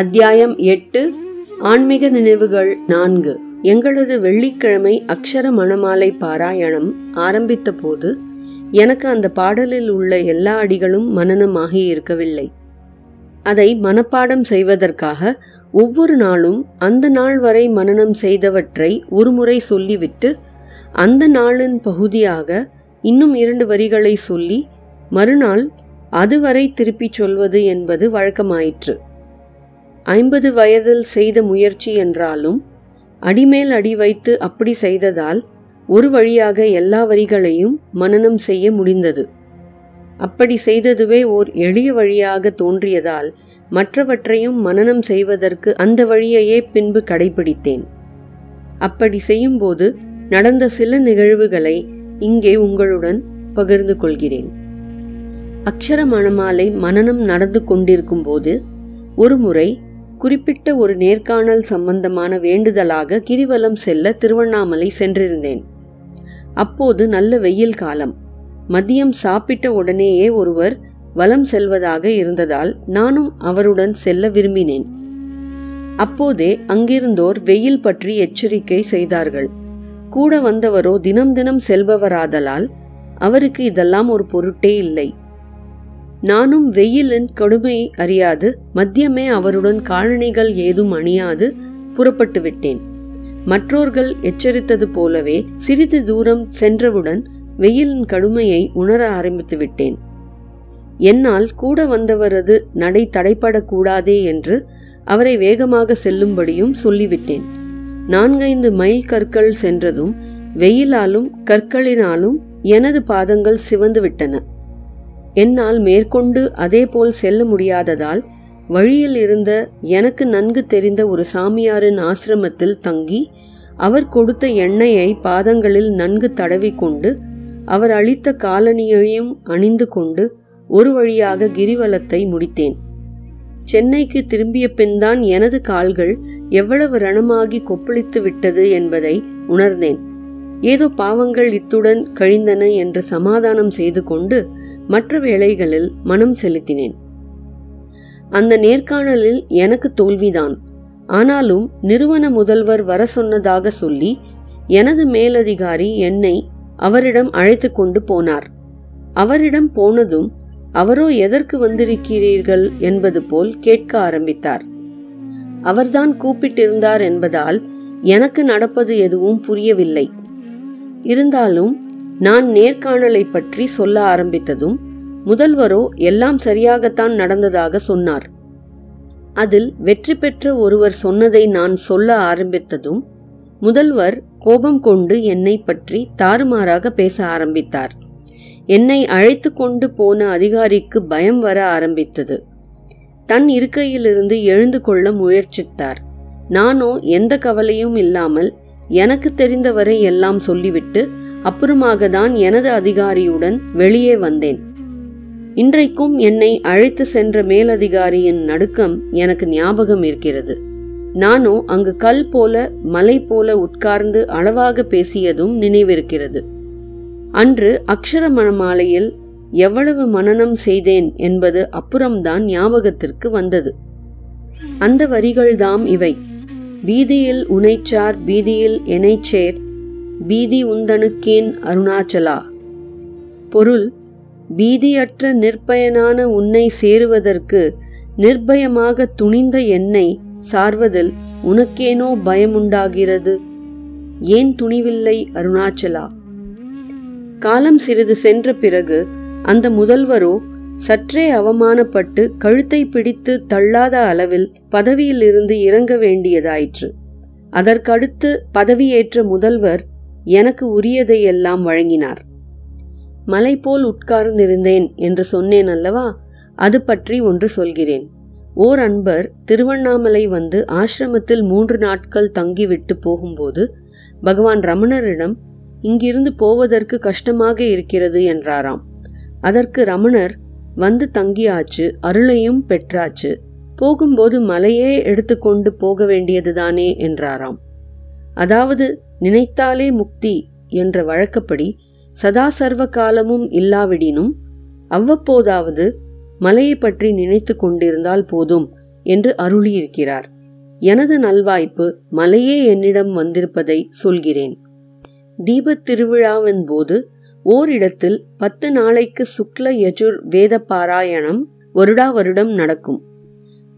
அத்தியாயம் எட்டு ஆன்மீக நினைவுகள் நான்கு. எங்களது வெள்ளிக்கிழமை அக்ஷர மணமாலை பாராயணம் ஆரம்பித்த போது எனக்கு அந்த பாடலில் உள்ள எல்லா அடிகளும் மனனமாகி இருக்கவில்லை. அதை மனப்பாடம் செய்வதற்காக ஒவ்வொரு நாளும் அந்த நாள் வரை மனனம் செய்தவற்றை ஒருமுறை சொல்லிவிட்டு அந்த நாளின் பகுதியாக இன்னும் இரண்டு வரிகளை சொல்லி மறுநாள் அதுவரை திருப்பிச் சொல்வது என்பது வழக்கமாயிற்று. ஐம்பது வயதில் செய்த முயற்சி என்றாலும் அடிமேல் அடி வைத்து அப்படி செய்ததால் ஒரு வழியாக எல்லா வரிகளையும் மனனம் செய்ய முடிந்தது. அப்படி செய்ததுவே ஓர் எளிய வழியாக தோன்றியதால் மற்றவற்றையும் மனனம் செய்வதற்கு அந்த வழியையே பின்பு கடைபிடித்தேன் அப்படி செய்யும்போது நடந்த சில நிகழ்வுகளை இங்கே உங்களுடன் பகிர்ந்து கொள்கிறேன். அக்ஷர மணமாலை மனனம் நடந்து கொண்டிருக்கும் போது ஒரு முறை குறிப்பிட்ட ஒரு நேர்காணல் சம்பந்தமான வேண்டுதலாக கிரிவலம் செல்ல திருவண்ணாமலை சென்றிருந்தேன். அப்போது நல்ல வெயில் காலம். மதியம் சாப்பிட்ட உடனேயே ஒருவர் வலம் செல்வதாக இருந்ததால் நானும் அவருடன் செல்ல விரும்பினேன். அப்போதே அங்கிருந்தோர் வெயில் பற்றி எச்சரிக்கை செய்தார்கள். கூட வந்தவரோ தினம் தினம் செல்பவராதலால் அவருக்கு இதெல்லாம் ஒரு பொருட்டே இல்லை. நானும் வெயிலின் கடுமை அறியாது மத்தியமே அவருடன் காலணிகள் ஏதும் அணியாது புறப்பட்டு விட்டேன் மற்றோர்கள் எச்சரித்தது போலவே சிறிது தூரம் சென்றவுடன் வெயிலின் கடுமையை உணர ஆரம்பித்து விட்டேன் என்னால் கூட வந்தவரது நடை தடைப்படக்கூடாதே என்று அவரை வேகமாக செல்லும்படியும் சொல்லிவிட்டேன். நான்கைந்து மைல் கற்கள் சென்றதும் வெயிலாலும் கற்களினாலும் எனது பாதங்கள் சிவந்து விட்டன என்னால் மேற்கொண்டு அதேபோல் செல்ல முடியாததால் வழியில் இருந்த எனக்கு நன்கு தெரிந்த ஒரு சாமியாரின் ஆசிரமத்தில் தங்கி அவர் கொடுத்த எண்ணெயை பாதங்களில் நன்கு தடவிக்கொண்டு அவர் அளித்த காலணியையும் அணிந்து கொண்டு ஒரு வழியாக கிரிவலத்தை முடித்தேன். சென்னைக்கு திரும்பிய பின்தான் எனது கால்கள் எவ்வளவு ரணமாகி கொப்பளித்து விட்டது என்பதை உணர்ந்தேன். ஏதோ பாவங்கள் இத்துடன் கழிந்தன என்று சமாதானம் செய்து கொண்டு மற்ற வேளைகளில் மனம் செலுத்தினேன். அந்த நேர்காணலில் எனக்கு தோல்விதான். ஆனாலும் நிறுவன முதல்வர் வர சொன்னதாக சொல்லி எனது மேலதிகாரி என்னை அவரிடம் அழைத்து கொண்டு போனார். அவரிடம் போனதும் அவரோ எதற்கு வந்திருக்கிறீர்கள்? என்பது போல் கேட்க ஆரம்பித்தார். அவர்தான் கூப்பிட்டிருந்தார் என்பதால் எனக்கு நடப்பது எதுவும் புரியவில்லை. இருந்தாலும் நான் நேர்காணலை பற்றி சொல்ல ஆரம்பித்ததும் முதல்வரோ எல்லாம் சரியாகத்தான் நடந்ததாக சொன்னார். அதில் வெற்றி பெற்ற ஒருவர் சொன்னதை நான் சொல்ல ஆரம்பித்ததும் முதல்வர் கோபம் கொண்டு என்னை பற்றி தாறுமாறாக பேச ஆரம்பித்தார். என்னை அழைத்து கொண்டு போன அதிகாரிக்கு பயம் வர ஆரம்பித்தது. தன் இருக்கையிலிருந்து எழுந்து கொள்ள முயற்சித்தார். நானோ எந்த கவலையும் இல்லாமல் எனக்கு தெரிந்தவரை எல்லாம் சொல்லிவிட்டு அப்புறமாக தான் எனது அதிகாரியுடன் வெளியே வந்தேன். இன்றைக்கும் என்னை அழைத்து சென்ற மேலதிகாரியின் நடுக்கம் எனக்கு ஞாபகம் இருக்கிறது. நானோ அங்கு கல் போல மலை போல உட்கார்ந்து அளவாக பேசியதும் நினைவிருக்கிறது. அன்று அக்ஷர மணமாலையில் எவ்வளவு மனனம் செய்தேன் என்பது அப்புறம்தான் ஞாபகத்திற்கு வந்தது. அந்த வரிகள்தாம் இவை. பீதியில் உனைச்சார் பீதியில் எனைச்சேர் பீதி உந்தனுக்கேன் அருணாச்சலா. பொருள் பீதியற்ற நிர்பயனான உன்னை சேருவதற்கு நிர்பயமாக துணிந்த என்னை சார்வதில் உனக்கேனோ பயமுண்டாகிறது. ஏன் துணிவில்லை அருணாச்சலா? காலம் சிறிது சென்ற பிறகு அந்த முதல்வரோ சற்றே அவமானப்பட்டு கழுத்தை பிடித்து தள்ளாத அளவில் பதவியிலிருந்து இறங்க வேண்டியதாயிற்று. அதற்கடுத்து பதவியேற்ற முதல்வர் எனக்கு உரியதையெல்லாம் வழங்கினார். மலை போல் உட்கார்ந்திருந்தேன் என்று சொன்னேன் அல்லவா? அது பற்றி ஒன்று சொல்கிறேன். ஓர் அன்பர் திருவண்ணாமலை வந்து ஆசிரமத்தில் மூன்று நாட்கள் தங்கிவிட்டு போகும்போது பகவான் ரமணரிடம் இங்கிருந்து போவதற்கு கஷ்டமாக இருக்கிறது என்றாராம். அதற்கு ரமணர் வந்து தங்கியாச்சு அருளையும் பெற்றாச்சு. போகும்போது மலையே எடுத்துக்கொண்டு போக வேண்டியதுதானே என்றாராம். அதாவது நினைத்தாலே முக்தி என்ற வழக்கப்படி சதா சர்வ காலமும் இல்லாவிடினும் அவ்வப்போதாவது மலையை பற்றி நினைத்து கொண்டிருந்தால் போதும் என்று அருளியிருக்கிறார். எனது நல்வாய்ப்பு மலையே என்னிடம் வந்திருப்பதை சொல்கிறேன். தீபத் திருவிழாவின் போது ஓரிடத்தில் பத்து நாளைக்கு சுக்ல யஜுர் வேத பாராயணம் வருடா வருடம் நடக்கும்.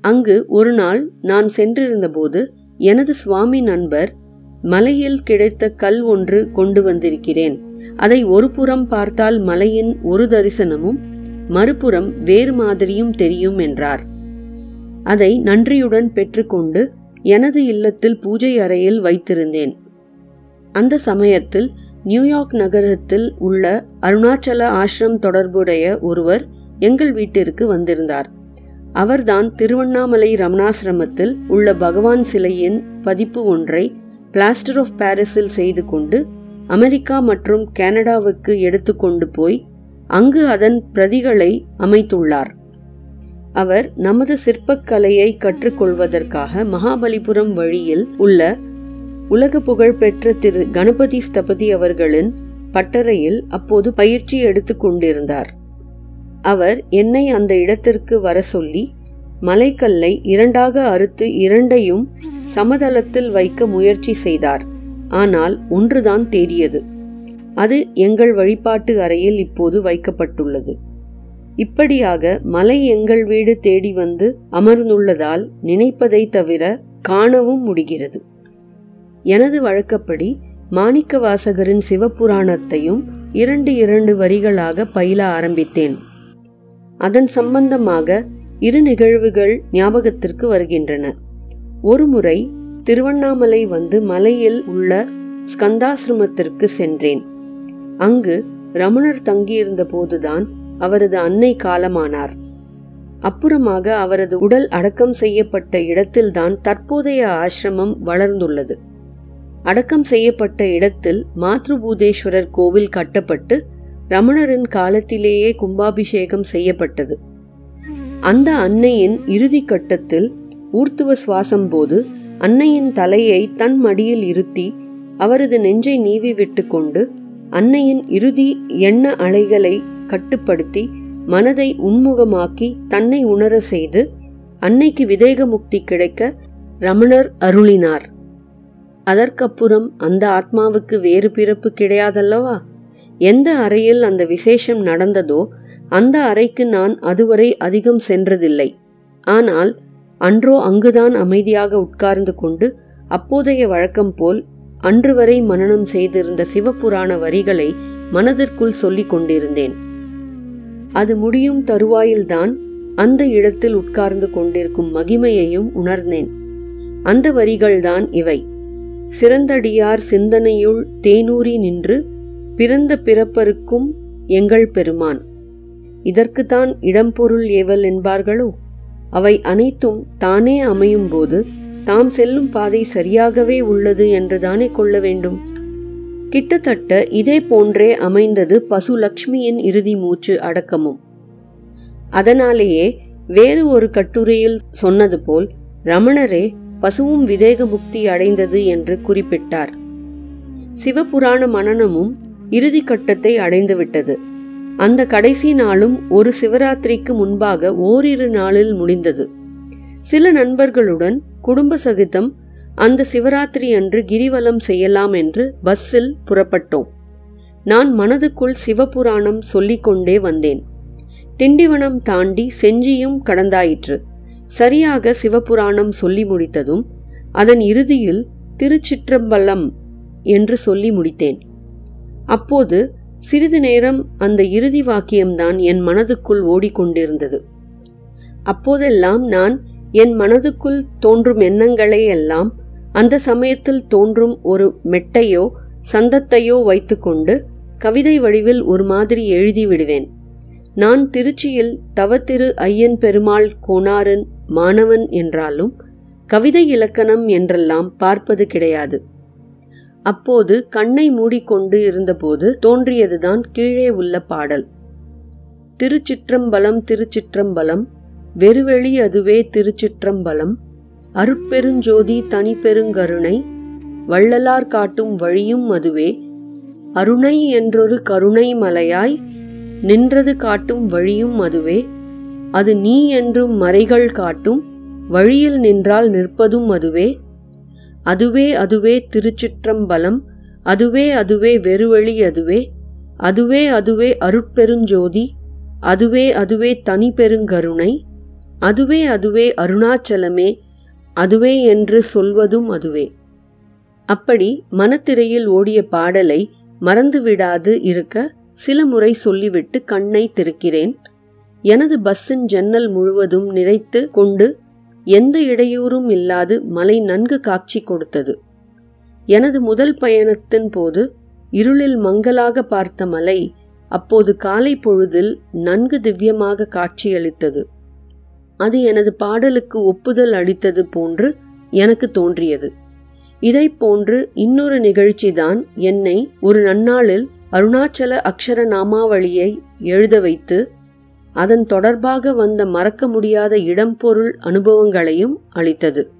அங்கு ஒரு நாள் நான் சென்றிருந்தபோது எனது சுவாமி நண்பர் மலையில் கிடைத்த கல் ஒன்று கொண்டு வந்திருக்கிறேன். அதை ஒரு புறம் பார்த்தால் மலையின் ஒரு தரிசனமும் மறுபுறம் வேறு மாதிரியும் தெரியும் என்றார். அதை நன்றியுடன் பெற்றுக்கொண்டு எனது இல்லத்தில் பூஜை அறையில் வைத்திருந்தேன். அந்த சமயத்தில் நியூயார்க் நகரத்தில் உள்ள அருணாச்சல ஆசிரம் தொடர்புடைய ஒருவர் எங்கள் வீட்டிற்கு வந்திருந்தார். அவர்தான் திருவண்ணாமலை ரமணாசிரமத்தில் உள்ள பகவான் சிலையின் பதிப்பு ஒன்றை பிளாஸ்டர் ஆஃப் பாரிஸில் செய்து கொண்டு அமெரிக்கா மற்றும் கனடாவுக்கு எடுத்துக்கொண்டு போய் அங்கு அதன் பிரதிகளை அமைத்துள்ளார். அவர் நமது சிற்பக்கலையை கற்றுக்கொள்வதற்காக மகாபலிபுரம் வழியில் உள்ள உலக புகழ்பெற்ற திரு கணபதி ஸ்தபதி அவர்களின் பட்டறையில் அப்போது பயிற்சி எடுத்துக்கொண்டிருந்தார் அவர் என்னை அந்த இடத்திற்கு வர சொல்லி மலைக்கல்லை இரண்டாக அறுத்து இரண்டையும் சமதளத்தில் வைக்க முயற்சி செய்தார். ஆனால் ஒன்றுதான் தேறியது அது எங்கள் வழிபாட்டு அறையில் இப்போது வைக்கப்பட்டுள்ளது. இப்படியாக மலை எங்கள் வீடு தேடி வந்து அமர்ந்துள்ளதால் நினைப்பதை தவிர காணவும் முடிகிறது. எனது வழக்கப்படி மாணிக்க வாசகரின் சிவபுராணத்தையும் இரண்டு இரண்டு வரிகளாக பயில ஆரம்பித்தேன். அதன் சம்பந்தமாக இரு நிகழ்வுகள் ஞாபகத்திற்கு வருகின்றன. ஒருமுறை திருவண்ணாமலை வந்து மலையில் உள்ள ஸ்கந்தாசிரமத்திற்கு சென்றேன். அங்கு ரமணர் தங்கியிருந்த போதுதான் அவரது அன்னை காலமானார். அப்புறமாக அவரது உடல் அடக்கம் செய்யப்பட்ட இடத்தில்தான் தற்போதைய ஆசிரமம் வளர்ந்துள்ளது. அடக்கம் செய்யப்பட்ட இடத்தில் மாத்ருபூதேஸ்வரர் கோவில் கட்டப்பட்டு ரமணரின் காலத்திலேயே கும்பாபிஷேகம் செய்யப்பட்டது. அந்த அன்னையின் இறுதி கட்டத்தில் ஊர்த்துவ சுவாசம் போது அன்னையின் தலையை தன் மடியில் இருத்தி அவரது நெஞ்சை நீவி விட்டு கொண்டு அன்னையின் இறுதி எண்ண அலைகளை கட்டுப்படுத்தி மனதை உன்முகமாக்கி தன்னை உணர செய்து அன்னைக்கு விதேக முக்தி கிடைக்க ரமணர் அருளினார். அதற்கப்புறம் அந்த ஆத்மாவுக்கு வேறு பிறப்பு கிடையாதல்லவா? எந்த அறையில் அந்த விசேஷம் நடந்ததோ அந்த அறைக்கு நான் அதுவரை அதிகம் சென்றதில்லை. ஆனால் அன்றோ அங்குதான் அமைதியாக உட்கார்ந்து கொண்டு அப்போதைய வழக்கம் போல் அன்று வரை மனனம் செய்திருந்த சிவபுராண வரிகளை மனதிற்குள் சொல்லிக் கொண்டிருந்தேன். அது முடியும் தருவாயில்தான் அந்த இடத்தில் உட்கார்ந்து கொண்டிருக்கும் மகிமையையும் உணர்ந்தேன். அந்த வரிகள்தான் இவை. சிறந்தடியார் சிந்தனையுள் தேனூரி நின்று பிறந்த பிறப்பருக்கும் எங்கள் பெருமான். இதற்குத்தான் இடம்பொருள் ஏவல் என்பார்களோ? அவை அனைத்தும் தானே அமையும் போது தாம் செல்லும் பாதை சரியாகவே உள்ளது என்றுதானே கொள்ள வேண்டும். கிட்டத்தட்ட இதே போன்றே அமைந்தது பசு லக்ஷ்மியின் இறுதி மூச்சு அடக்கமும். அதனாலேயே வேறு ஒரு கட்டுரையில் சொன்னது போல் ரமணரே பசுவும் விதேக முக்தி அடைந்தது என்று குறிப்பிட்டார். சிவபுராண மனனமும் இறுதி கட்டத்தை அடைந்துவிட்டது. அந்த கடைசி நாளும் ஒரு சிவராத்திரிக்கு முன்பாக ஓரிரு நாளில் முடிந்தது. சில நண்பர்களுடன் குடும்ப சகிதம் அந்த சிவராத்திரி அன்று கிரிவலம் செய்யலாம் என்று பஸ்ஸில் புறப்பட்டோம். நான் மனதுக்குள் சிவபுராணம் சொல்லிக்கொண்டே வந்தேன். திண்டிவனம் தாண்டி செஞ்சியும் கடந்தாயிற்று. சரியாக சிவபுராணம் சொல்லி முடித்ததும் அதன் இறுதியில் திருச்சிற்றம்பலம் என்று சொல்லி முடித்தேன். அப்போது சிறிது நேரம் அந்த இறுதி வாக்கியம்தான் என் மனதுக்குள் ஓடிக்கொண்டிருந்தது. அப்போதெல்லாம் நான் என் மனதுக்குள் தோன்றும் எண்ணங்களை எல்லாம் அந்த சமயத்தில் தோன்றும் ஒரு மெட்டையோ சந்தத்தையோ வைத்துக்கொண்டு கவிதை வடிவில் ஒரு மாதிரி எழுதி விடுவேன். நான் திருச்சியில் தவத்திரு ஐயன் பெருமாள் கோனாரன் மாணவன் என்றாலும் கவிதை இலக்கணம் என்றெல்லாம் பார்ப்பது கிடையாது. அப்போது கண்ணை மூடிக்கொண்டு இருந்தபோது தோன்றியதுதான் கீழே உள்ள பாடல். திருச்சிற்றம்பலம் திருச்சிற்றம்பலம் வெறுவெளி அதுவே திருச்சிற்றம்பலம் அருட்பெருஞ்சோதி தனிப்பெருங்கருணை வள்ளலார் காட்டும் வழியும் அதுவே அருணை என்றொரு கருணை மலையாய் நின்றது காட்டும் வழியும் அதுவே அது நீ என்றும் மறைகள் காட்டும் வழியில் நின்றால் நிற்பதும் அதுவே அதுவே அதுவே திருச்சிற்றம்பலம் அதுவே அதுவே வெறுவழி அதுவே அதுவே அதுவே அருட்பெருஞ்சோதி அதுவே அதுவே தனி பெருங்கருணை அதுவே அதுவே அருணாச்சலமே அதுவே என்று சொல்வதும் அதுவே. அப்படி மனத்திரையில் ஓடிய பாடலை மறந்துவிடாது இருக்க சில முறை சொல்லிவிட்டு கண்ணை திறக்கிறேன். எனது பஸ்ஸின் ஜன்னல் முழுவதும் நிறைத்து கொண்டு எந்த இடையூறும் இல்லாது மலை நன்கு காட்சி கொடுத்தது. எனது முதல் பயணத்தின் போது இருளில் மங்கலாக பார்த்த மலை அப்போது காலை பொழுதில் நன்கு திவ்யமாக காட்சியளித்தது. அது எனது பாடலுக்கு ஒப்புதல் அளித்தது போன்று எனக்கு தோன்றியது. இதை போன்று இன்னொரு நிகழ்ச்சிதான் என்னை ஒரு நன்னாளில் அருணாச்சல அக்ஷர நாமாவளியை எழுத வைத்து அதன் தொடர்பாக வந்த மறக்க முடியாத இடம்பொருள் அனுபவங்களையும் அளித்தது.